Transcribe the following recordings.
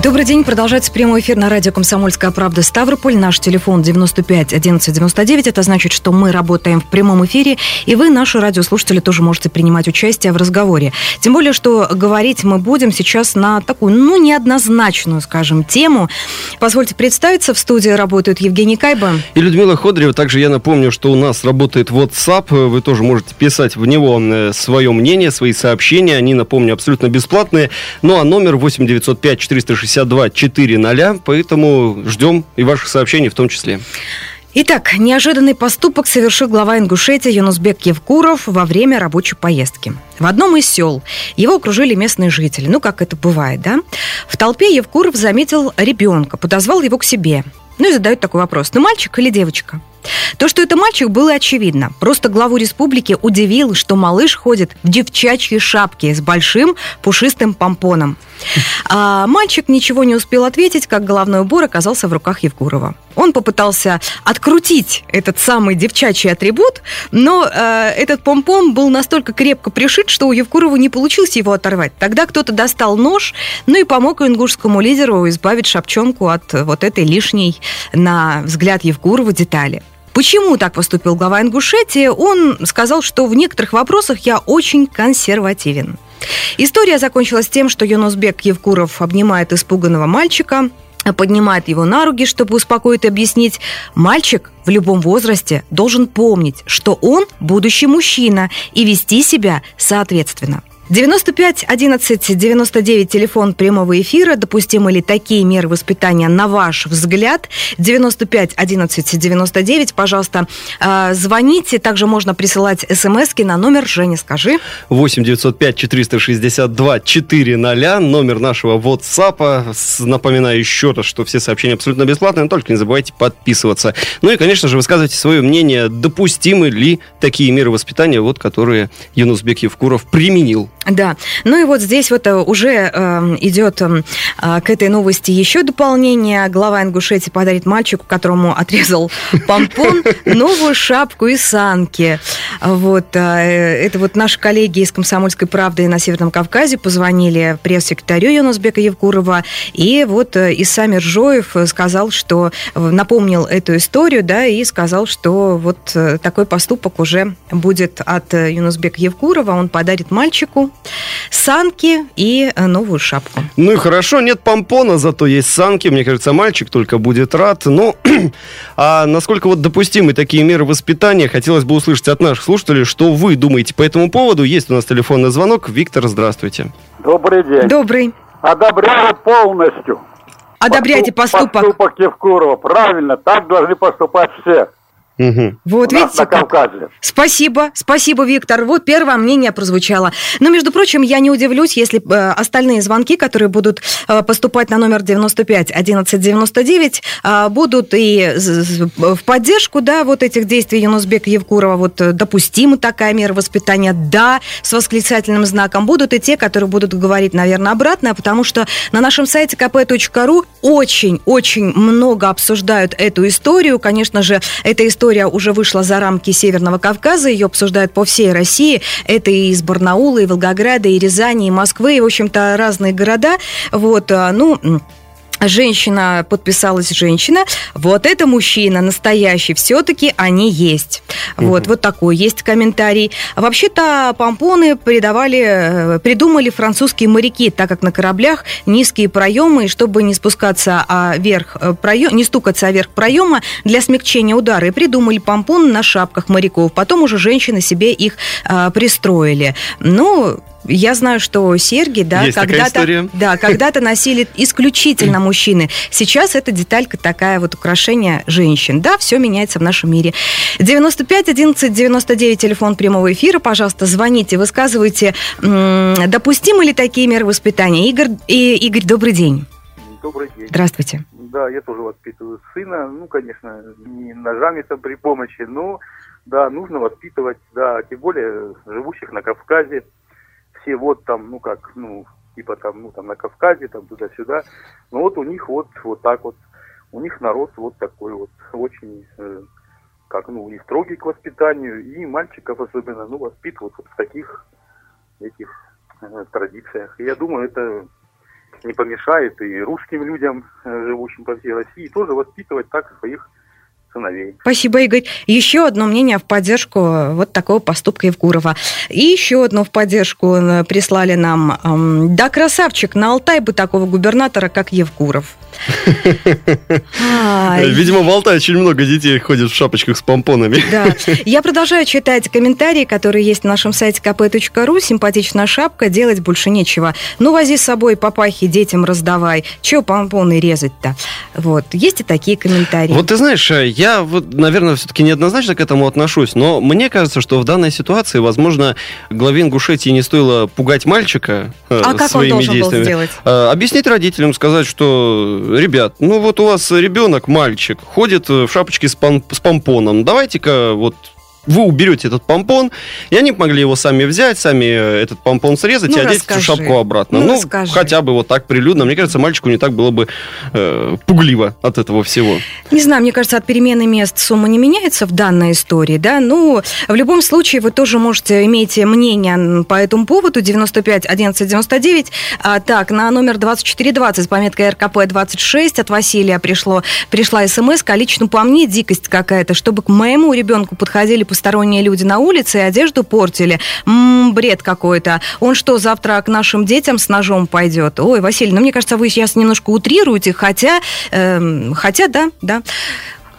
Добрый день. Продолжается прямой эфир на радио «Комсомольская правда» Ставрополь. Наш телефон 95 11 99. Это значит, что мы работаем в прямом эфире, и вы, наши радиослушатели, тоже можете принимать участие в разговоре. Тем более, что говорить мы будем сейчас на такую, ну, неоднозначную, скажем, тему. Позвольте представиться. В студии работают Евгений Кайба. И Людмила Ходрева. Также я напомню, что у нас работает WhatsApp. Вы тоже можете писать в него э, свое мнение, свои сообщения. Они, напомню, абсолютно бесплатные. Ну, а номер 8 905 460 62 400, поэтому ждем и ваших сообщений в том числе. Итак, неожиданный поступок совершил глава Ингушетии Юнусбек Евкуров во время рабочей поездки. В одном из сел его окружили местные жители, ну, как это бывает, да? В толпе Евкуров заметил ребенка, подозвал его к себе. Ну и задают такой вопрос, ты мальчик или девочка? То, что это мальчик, было очевидно. Просто главу республики удивил, что малыш ходит в девчачьей шапке с большим пушистым помпоном. А мальчик ничего не успел ответить, как головной убор оказался в руках Евгурова. Он попытался открутить этот самый девчачий атрибут, но э, этот помпон был настолько крепко пришит, что у Евкурова не получилось его оторвать. Тогда кто-то достал нож, ну и помог ингушскому лидеру избавить шапчонку от вот этой лишней, на взгляд Евкурова, детали. Почему так поступил глава Ингушетии? Он сказал, что в некоторых вопросах я очень консервативен. История закончилась тем, что Юнусбек Евкуров обнимает испуганного мальчика, поднимает его на руки, чтобы успокоить и объяснить. Мальчик в любом возрасте должен помнить, что он будущий мужчина и вести себя соответственно. 95 11 99 телефон прямого эфира. Допустимы ли такие меры воспитания на ваш взгляд? 95 11 99, пожалуйста, э, звоните. Также можно присылать смс на номер Женя, скажи. 8 905 462 400, номер нашего WhatsApp. Напоминаю еще раз, что все сообщения абсолютно бесплатные, но только не забывайте подписываться. Ну и, конечно же, высказывайте свое мнение, допустимы ли такие меры воспитания, вот, которые Юнусбек Евкуров применил да. Ну и вот здесь вот э, уже э, идет э, а, к этой новости еще дополнение. Глава Ингушетии подарит мальчику, которому отрезал помпон, новую шапку и санки. Вот. Э, это вот наши коллеги из «Комсомольской правды» на Северном Кавказе позвонили пресс-секретарю Юнусбека Евкурова, и вот э, Исам Ржоев сказал, что напомнил эту историю, да, и сказал, что вот такой поступок уже будет от Юнусбека Евкурова. Он подарит мальчику санки и э, новую шапку. Ну и хорошо, нет помпона, зато есть санки. Мне кажется, мальчик только будет рад. Ну, а насколько вот допустимы такие меры воспитания, хотелось бы услышать от наших слушателей, что вы думаете по этому поводу. Есть у нас телефонный звонок. Виктор, здравствуйте. Добрый день. Добрый. Одобряю полностью. Одобряйте поступок. Поступок Евкурова. Правильно, так должны поступать все. Угу. Вот У видите, на Кавказе. Спасибо, спасибо, Виктор. Вот первое мнение прозвучало. Но, между прочим, я не удивлюсь, если э, остальные звонки, которые будут э, поступать на номер 95 1199, э, будут и в поддержку, да, вот этих действий Юнусбека Евкурова, вот э, допустима такая мера воспитания, да, с восклицательным знаком. Будут и те, которые будут говорить, наверное, обратное, потому что на нашем сайте kp.ru очень-очень много обсуждают эту историю. Конечно же, эта история история уже вышла за рамки Северного Кавказа, ее обсуждают по всей России. Это и из Барнаула, и Волгограда, и Рязани, и Москвы, и, в общем-то, разные города. Вот, а, ну, женщина подписалась женщина, вот это мужчина настоящий, все-таки они есть. Угу. Вот, вот такой есть комментарий. Вообще-то помпоны придавали, э, придумали французские моряки, так как на кораблях низкие проемы, и чтобы не спускаться а вверх э, проем, не стукаться о верх проема для смягчения удара, и придумали помпоны на шапках моряков. Потом уже женщины себе их а, пристроили. Ну, я знаю, что серьги, да, когда-то, да, когда-то носили исключительно мужчины. Сейчас это деталька такая вот украшение женщин. Да, все меняется в нашем мире. 95 11 99 телефон прямого эфира, пожалуйста, звоните, высказывайте, допустимы ли такие меры воспитания. Игорь, и, Игорь, добрый день. Добрый день. Здравствуйте. Да, я тоже воспитываю сына, ну, конечно, не ножами там при помощи, но, да, нужно воспитывать, да, тем более живущих на Кавказе все вот там, ну как, ну, типа там, ну там на Кавказе, там туда-сюда. Но вот у них вот, вот так вот, у них народ вот такой вот, очень, э, как, ну, и строгий к воспитанию, и мальчиков особенно, ну, воспитывают вот в таких этих э, традициях. И я думаю, это не помешает и русским людям, э, живущим по всей России, тоже воспитывать так своих сыновей. Спасибо, Игорь. Еще одно мнение в поддержку вот такого поступка Евгурова. И еще одно в поддержку э, прислали нам. Да, красавчик, на Алтай бы такого губернатора, как Евгуров. Видимо, в Алтае очень много детей ходят в шапочках с помпонами. Да. Я продолжаю читать комментарии, которые есть на нашем сайте kp.ru. Симпатичная шапка, делать больше нечего. Ну, вози с собой папахи, детям раздавай. Чего помпоны резать-то? Вот. Есть и такие комментарии. Вот ты знаешь, я, вот, наверное, все-таки неоднозначно к этому отношусь, но мне кажется, что в данной ситуации, возможно, главе Ингушетии не стоило пугать мальчика э, а как своими он действиями. Был сделать? Э, объяснить родителям, сказать, что ребят, ну вот у вас ребенок, мальчик, ходит в шапочке с, пом- с помпоном, давайте-ка вот вы уберете этот помпон, и они могли его сами взять, сами э, этот помпон срезать ну, и одеть эту шапку обратно. Ну, ну хотя бы вот так прилюдно. Мне кажется, мальчику не так было бы э, пугливо от этого всего. Не знаю, мне кажется, от перемены мест сумма не меняется в данной истории, да, ну, в любом случае вы тоже можете иметь мнение по этому поводу, 95 11 99, а, так, на номер 2420 с пометкой РКП 26 от Василия пришло, пришла смс, а лично по мне дикость какая-то, чтобы к моему ребенку подходили посторонние люди на улице и одежду портили. М-м, бред какой-то. Он что, завтра к нашим детям с ножом пойдет? Ой, Василий, ну мне кажется, вы сейчас немножко утрируете, хотя, э, хотя да, да.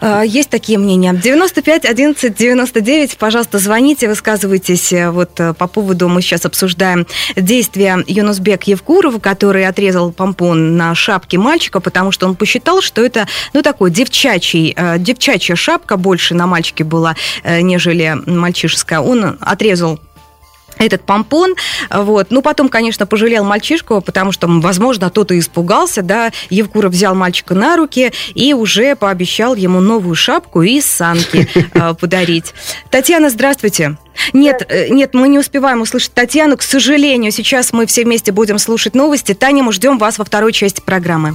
А, есть такие мнения. 95 11 99, пожалуйста, звоните, высказывайтесь. Э, вот э, по поводу мы сейчас обсуждаем действия Юнусбек Евкурова, который отрезал помпон на шапке мальчика, потому что он посчитал, что это, ну, такой девчачий, э, девчачья шапка больше на мальчике была, нежели мальчишеская. Он отрезал этот помпон, вот. Ну, потом, конечно, пожалел мальчишку, потому что, возможно, тот и испугался, да, Евкуров взял мальчика на руки и уже пообещал ему новую шапку и санки э, подарить. Татьяна, здравствуйте. Нет, э, нет, мы не успеваем услышать Татьяну, к сожалению. Сейчас мы все вместе будем слушать новости. Таня, мы ждем вас во второй части программы.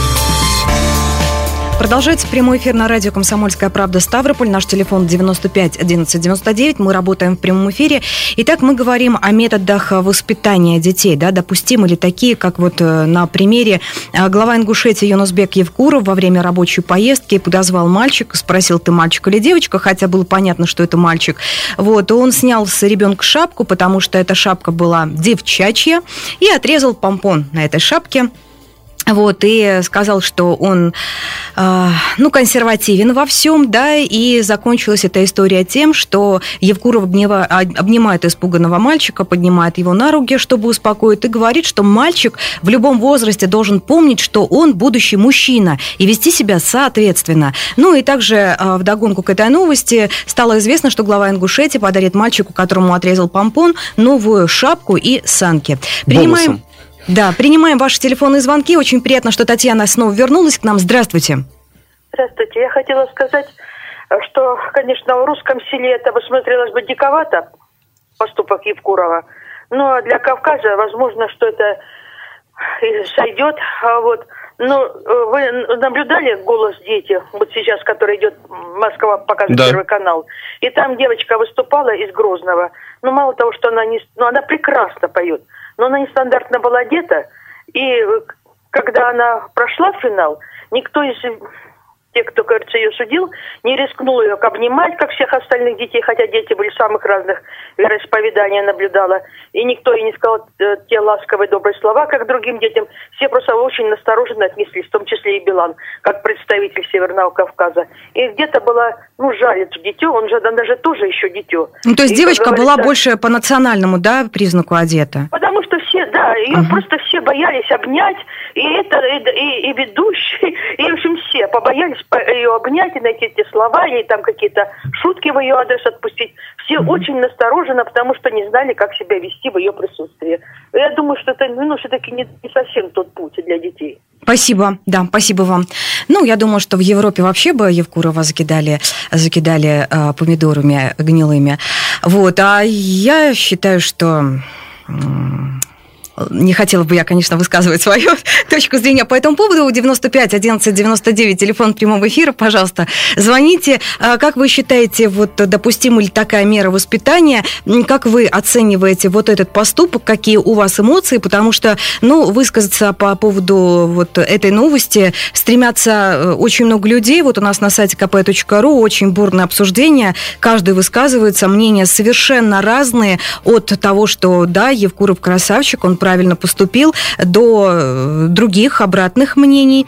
Продолжается прямой эфир на радио «Комсомольская правда» Ставрополь. Наш телефон 95 11 99. Мы работаем в прямом эфире. Итак, мы говорим о методах воспитания детей. Да, допустимы ли такие, как вот э, на примере э, глава Ингушетии Юнусбек Евкуров во время рабочей поездки подозвал мальчика, спросил, ты мальчик или девочка, хотя было понятно, что это мальчик. Вот, он снял с ребенка шапку, потому что эта шапка была девчачья, и отрезал помпон на этой шапке. Вот, и сказал, что он, э, ну, консервативен во всем, да, и закончилась эта история тем, что Евкуров обнива, обнимает испуганного мальчика, поднимает его на руки, чтобы успокоить, и говорит, что мальчик в любом возрасте должен помнить, что он будущий мужчина, и вести себя соответственно. Ну, и также э, вдогонку к этой новости стало известно, что глава Ингушетии подарит мальчику, которому отрезал помпон, новую шапку и санки. Принимаем... Бонусом. Да, принимаем ваши телефонные звонки. Очень приятно, что Татьяна снова вернулась к нам. Здравствуйте. Здравствуйте. Я хотела сказать, что, конечно, в русском селе это бы смотрелось бы диковато, поступок Евкурова. Но для Кавказа, возможно, что это сойдет. А вот. Но э, вы наблюдали «Голос дети», вот сейчас, который идет, Москва показывает да. Первый канал. И там девочка выступала из Грозного. Ну, мало того, что она не... Ну, она прекрасно поет но она нестандартно была одета, и когда она прошла финал, никто из те, кто, кажется, ее судил, не рискнул ее обнимать, как всех остальных детей, хотя дети были самых разных вероисповеданий, наблюдала. И никто ей не сказал э, те ласковые добрые слова, как другим детям. Все просто очень настороженно отнеслись, в том числе и Билан, как представитель Северного Кавказа. И где-то было, ну, жаль это дитё, он же да, даже тоже еще дитё. Ну, то есть и, девочка была больше по национальному, да, признаку одета? Потому что все, да, ее uh-huh. просто все боялись обнять, и это, и, и, и ведущий, и, в общем, все побоялись ее обнять и найти эти слова, или там какие-то шутки в ее адрес отпустить. Все mm-hmm. очень настороженно, потому что не знали, как себя вести в ее присутствии. Я думаю, что это, ну, все-таки не, не совсем тот путь для детей. Спасибо, да, спасибо вам. Ну, я думаю, что в Европе вообще бы Евкурова закидали, закидали э, помидорами гнилыми. Вот, а я считаю, что не хотела бы я, конечно, высказывать свою точку зрения по этому поводу. 95 11 99, телефон прямого эфира, пожалуйста, звоните. А как вы считаете, вот допустима ли такая мера воспитания? Как вы оцениваете вот этот поступок? Какие у вас эмоции? Потому что, ну, высказаться по поводу вот этой новости стремятся э, очень много людей. Вот у нас на сайте kp.ru очень бурное обсуждение. Каждый высказывается, мнения совершенно разные от того, что, да, Евкуров красавчик, он правильно поступил, до э, других обратных мнений.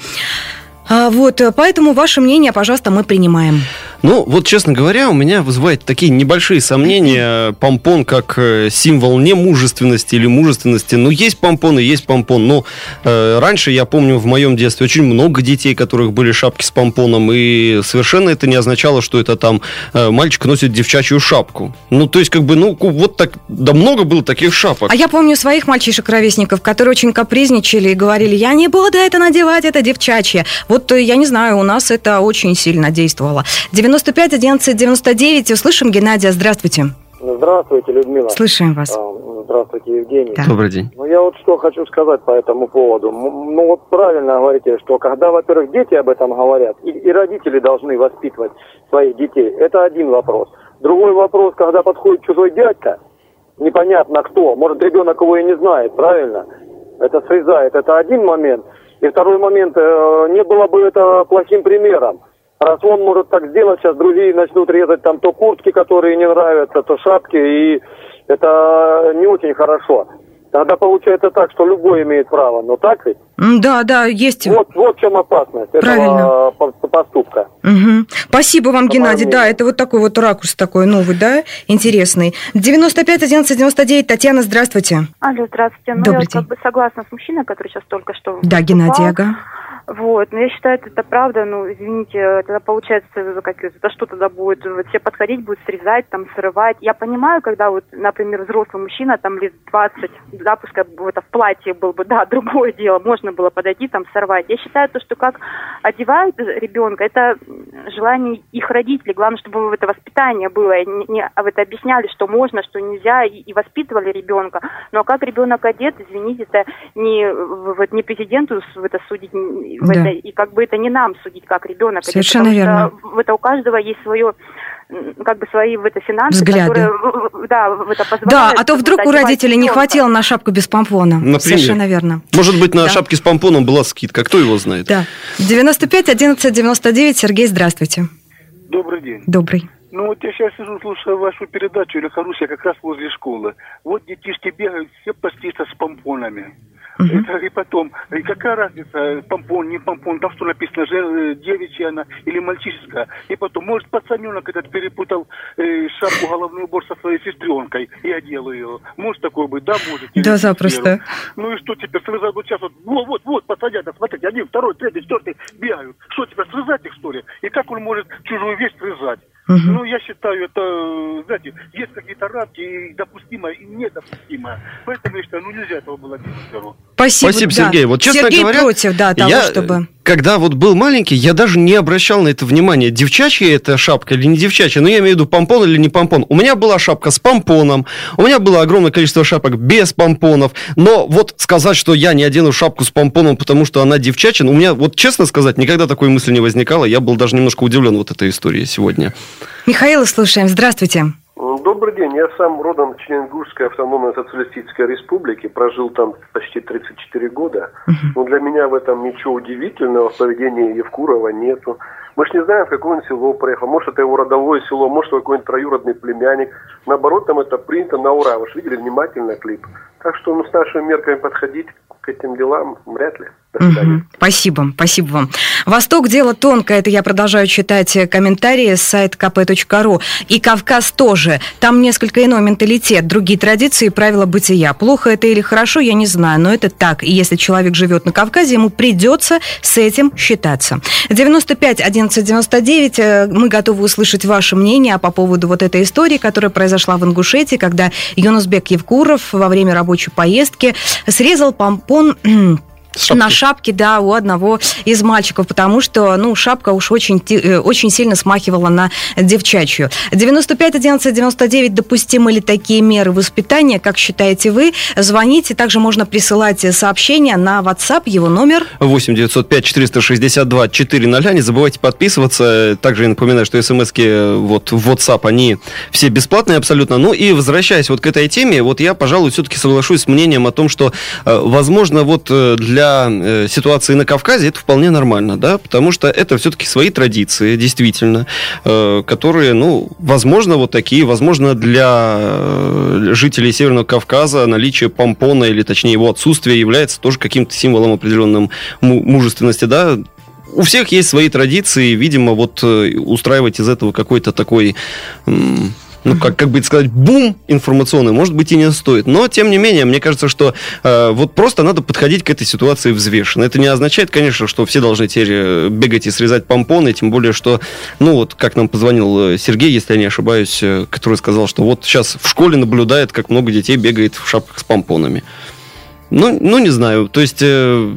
А, вот, поэтому ваше мнение, пожалуйста, мы принимаем. Ну, вот, честно говоря, у меня вызывает такие небольшие сомнения помпон как э, символ не мужественности или мужественности. Ну, есть помпон и есть помпон. Но э, раньше, я помню, в моем детстве очень много детей, которых были шапки с помпоном, и совершенно это не означало, что это там э, мальчик носит девчачью шапку. Ну, то есть, как бы, ну, вот так, да много было таких шапок. А я помню своих мальчишек-ровесников, которые очень капризничали и говорили, я не буду это надевать, это девчачье. Вот, э, я не знаю, у нас это очень сильно действовало. 95 11 99. Услышим Геннадия. Здравствуйте. Здравствуйте, Людмила. Слышим вас. А, здравствуйте, Евгений. Да. Добрый день. Ну, я вот что хочу сказать по этому поводу. Ну, вот правильно говорите, что когда, во-первых, дети об этом говорят, и, и родители должны воспитывать своих детей, это один вопрос. Другой вопрос, когда подходит чужой дядька, непонятно кто, может, ребенок его и не знает, правильно? Это срезает, это один момент. И второй момент, э, не было бы это плохим примером. Раз он может так сделать, сейчас другие начнут резать там то куртки, которые не нравятся, то шапки, и это не очень хорошо. Тогда получается так, что любой имеет право, но так ведь? Да, да, есть. Вот, вот в чем опасность Правильно. этого по- поступка. Угу. Спасибо вам, По Геннадий. Да, это вот такой вот ракурс такой новый, да, интересный. 95 11 99. Татьяна, здравствуйте. Алло, здравствуйте. Ну, Добрый я день. как бы согласна с мужчиной, который сейчас только что Да, выступал. Геннадий, ага. Вот, но я считаю, это правда, ну, извините, тогда получается, как, за что тогда будет, вот все подходить, будут срезать, там, срывать. Я понимаю, когда вот, например, взрослый мужчина, там, лет 20, да, пускай бы это в платье был бы, да, другое дело, можно было подойти, там, сорвать. Я считаю, то, что как одевают ребенка, это желание их родителей, главное, чтобы это воспитание было, и не, не- а вы это объясняли, что можно, что нельзя, и, и воспитывали ребенка. Ну, а как ребенок одет, извините, это не, в- вот, не президенту в это судить, в Да. это- и как бы это не нам судить, как ребенок. Совершенно потому верно. Что в это у каждого есть свое как бы свои в это финансы, Взгляды. которые да, в это позволяют. Да, а то вдруг у родителей не хватило на шапку без помпона. Например. Совершенно верно. Может быть, на Да. шапке с помпоном была скидка, кто его знает? Да. 95 11 99. Сергей, здравствуйте. Добрый день. Добрый. Ну вот я сейчас сижу, слушаю вашу передачу или хорошая как раз возле школы. Вот детишки бегают, все почти со с помпонами. Это, и потом, и какая разница, помпон, не помпон, там что написано, же, девичья она или мальчишеская. И потом, может, пацаненок этот перепутал э, шапку, головной убор со своей сестренкой и одел ее. Может такое быть, да, может. Да, запросто. Ну и что теперь, срезать вот сейчас вот, вот, вот, вот, пацанята, смотрите, один, второй, третий, четвертый бегают. Что теперь, срезать их, что ли? И как он может чужую вещь срезать? Мгм. Ну, я считаю, это, э, знаете, есть какие-то рамки, и допустимое, и недопустимое. Поэтому я считаю, ну, нельзя этого было делать. Спасибо, Спасибо, да. Сергей. Вот честно Сергей говоря, против, да, того, я, чтобы... когда вот был маленький, я даже не обращал на это внимания, девчачья это шапка или не девчачья, но я имею в виду помпон или не помпон. У меня была шапка с помпоном, у меня было огромное количество шапок без помпонов, но вот сказать, что я не одену шапку с помпоном, потому что она девчачья, ну, у меня, вот честно сказать, никогда такой мысли не возникало, я был даже немножко удивлен вот этой историей сегодня. Михаила слушаем. Здравствуйте. Добрый день. Я сам родом с Членгурской автономной социалистической республики. Прожил там почти 34 года. Но для меня в этом ничего удивительного в поведении Евкурова нету. Мы ж не знаем, в какое он село приехал. Может, это его родовое село, может, какой-нибудь троюродный племянник. Наоборот, там это принято на ура. Вы же видели внимательно клип. Так что ну, с нашими мерками подходить к этим делам вряд ли. До свидания. Мгм. Спасибо, спасибо вам. Восток дело тонкое, это я продолжаю читать комментарии с сайта kp.ru. И Кавказ тоже. Там несколько иной менталитет, другие традиции и правила бытия. Плохо это или хорошо, я не знаю, но это так. И если человек живет на Кавказе, ему придется с этим считаться. 95 11 99, э, мы готовы услышать ваше мнение по поводу вот этой истории, которая произошла в Ингушетии, когда Юнусбек Евкуров во время рабочей поездки срезал помпон Шапки. на шапке, да, у одного из мальчиков, потому что, ну, шапка уж очень, э, очень сильно смахивала на девчачью. 95 11 99 допустимы ли такие меры воспитания, как считаете вы? Звоните, также можно присылать сообщения на WhatsApp, его номер 8 905 462 400. Не забывайте подписываться. Также я напоминаю, что смс-ки вот в WhatsApp, они все бесплатные абсолютно. Ну и возвращаясь вот к этой теме, вот я, пожалуй, все-таки соглашусь с мнением о том, что, э, возможно, вот э, для э, ситуации на Кавказе это вполне нормально, да, потому что это все-таки свои традиции, действительно, э, которые, ну, возможно, вот такие, возможно, для э, жителей Северного Кавказа наличие помпона, или точнее его отсутствие является тоже каким-то символом определенным му- мужественности, да, у всех есть свои традиции, видимо, вот устраивать из этого какой-то такой, ну, как, как бы сказать, бум информационный, может быть, и не стоит. Но, тем не менее, мне кажется, что э, вот просто надо подходить к этой ситуации взвешенно. Это не означает, конечно, что все должны теперь э, бегать и срезать помпоны, тем более, что, ну, вот как нам позвонил э, Сергей, если я не ошибаюсь, э, который сказал, что вот сейчас в школе наблюдает, как много детей бегает в шапках с помпонами. Ну, ну, не знаю. То есть, э,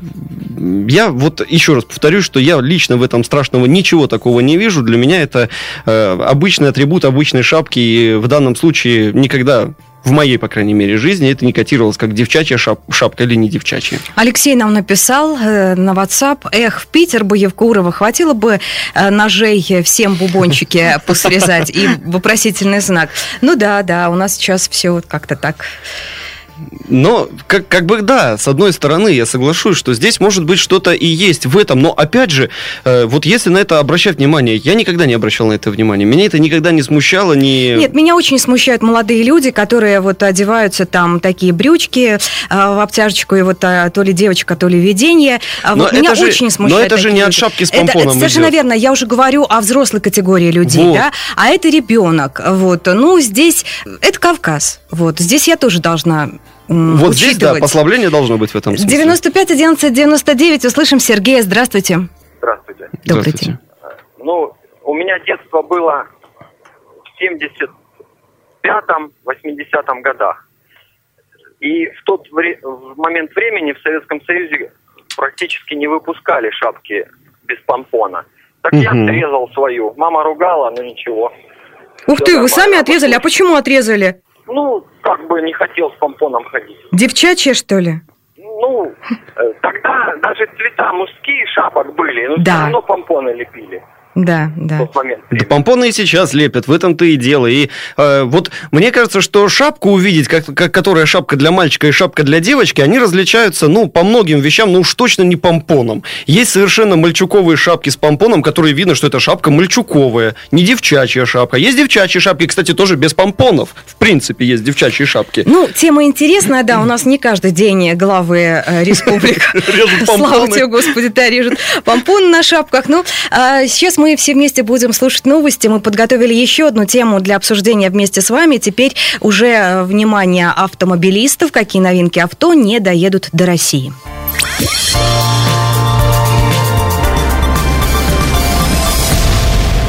я вот еще раз повторюсь, что я лично в этом страшного ничего такого не вижу. Для меня это э, обычный атрибут обычной шапки. И в данном случае никогда, в моей, по крайней мере, жизни, это не котировалось как девчачья шап- шапка или не девчачья. Алексей нам написал э, на WhatsApp, эх, в Питер бы Евкурова хватило бы э, ножей всем бубончики посрезать и вопросительный знак. Ну да, да, у нас сейчас все вот как-то так. Но, как, как бы, да, с одной стороны, я соглашусь, что здесь может быть что-то и есть в этом, но, опять же, э, вот если на это обращать внимание, я никогда не обращал на это внимание, меня это никогда не смущало, не... Нет, меня очень смущают молодые люди, которые вот одеваются там такие брючки э, в обтяжечку, и вот а, то ли девочка, то ли видение. А Но вот меня это же- очень но смущают это же не от люди. шапки с Это- помпоном это совершенно идет. верно. Я уже говорю о взрослой категории людей, Вот. да, а это ребенок. Вот, ну здесь это Кавказ. Вот здесь я тоже должна Вот здесь, да, учитывать. послабление должно быть в этом смысле. 95 11 99. Услышим Сергея. Здравствуйте. Здравствуйте. Добрый Здравствуйте. день. Ну, у меня детство было в 75-м, 80-м годах. И в тот вре- в момент времени в Советском Союзе практически не выпускали шапки без помпона. Так я Мгм. отрезал свою. Мама ругала, но ничего. Ух Всё ты, вы нормально сами отрезали. А почему отрезали? Ну, как бы не хотел с помпоном ходить. Девчачье, что ли? Ну, э, тогда даже цвета мужские шапок были, но Да. все равно помпоны лепили Да, в да. тот момент. Да помпоны и сейчас лепят, в этом-то и дело. И э, вот мне кажется, что шапку увидеть, как, как- которая шапка для мальчика и шапка для девочки, они различаются, ну, по многим вещам, ну уж точно не помпоном. Есть совершенно мальчуковые шапки с помпоном, которые видно, что это шапка мальчуковая, не девчачья шапка. Есть девчачьи шапки, кстати, тоже без помпонов. В принципе, есть девчачьи шапки. Ну, тема интересная, да, у нас не каждый день главы э, республик. Режут Слава помпоны. тебе, Господи, да, режут помпон на шапках. Ну, а сейчас мы все вместе будем слушать новости. Мы подготовили еще одну тему для обсуждения вместе с вами. Теперь уже э, внимание автомобилистов, какие новинки авто не доедут до России.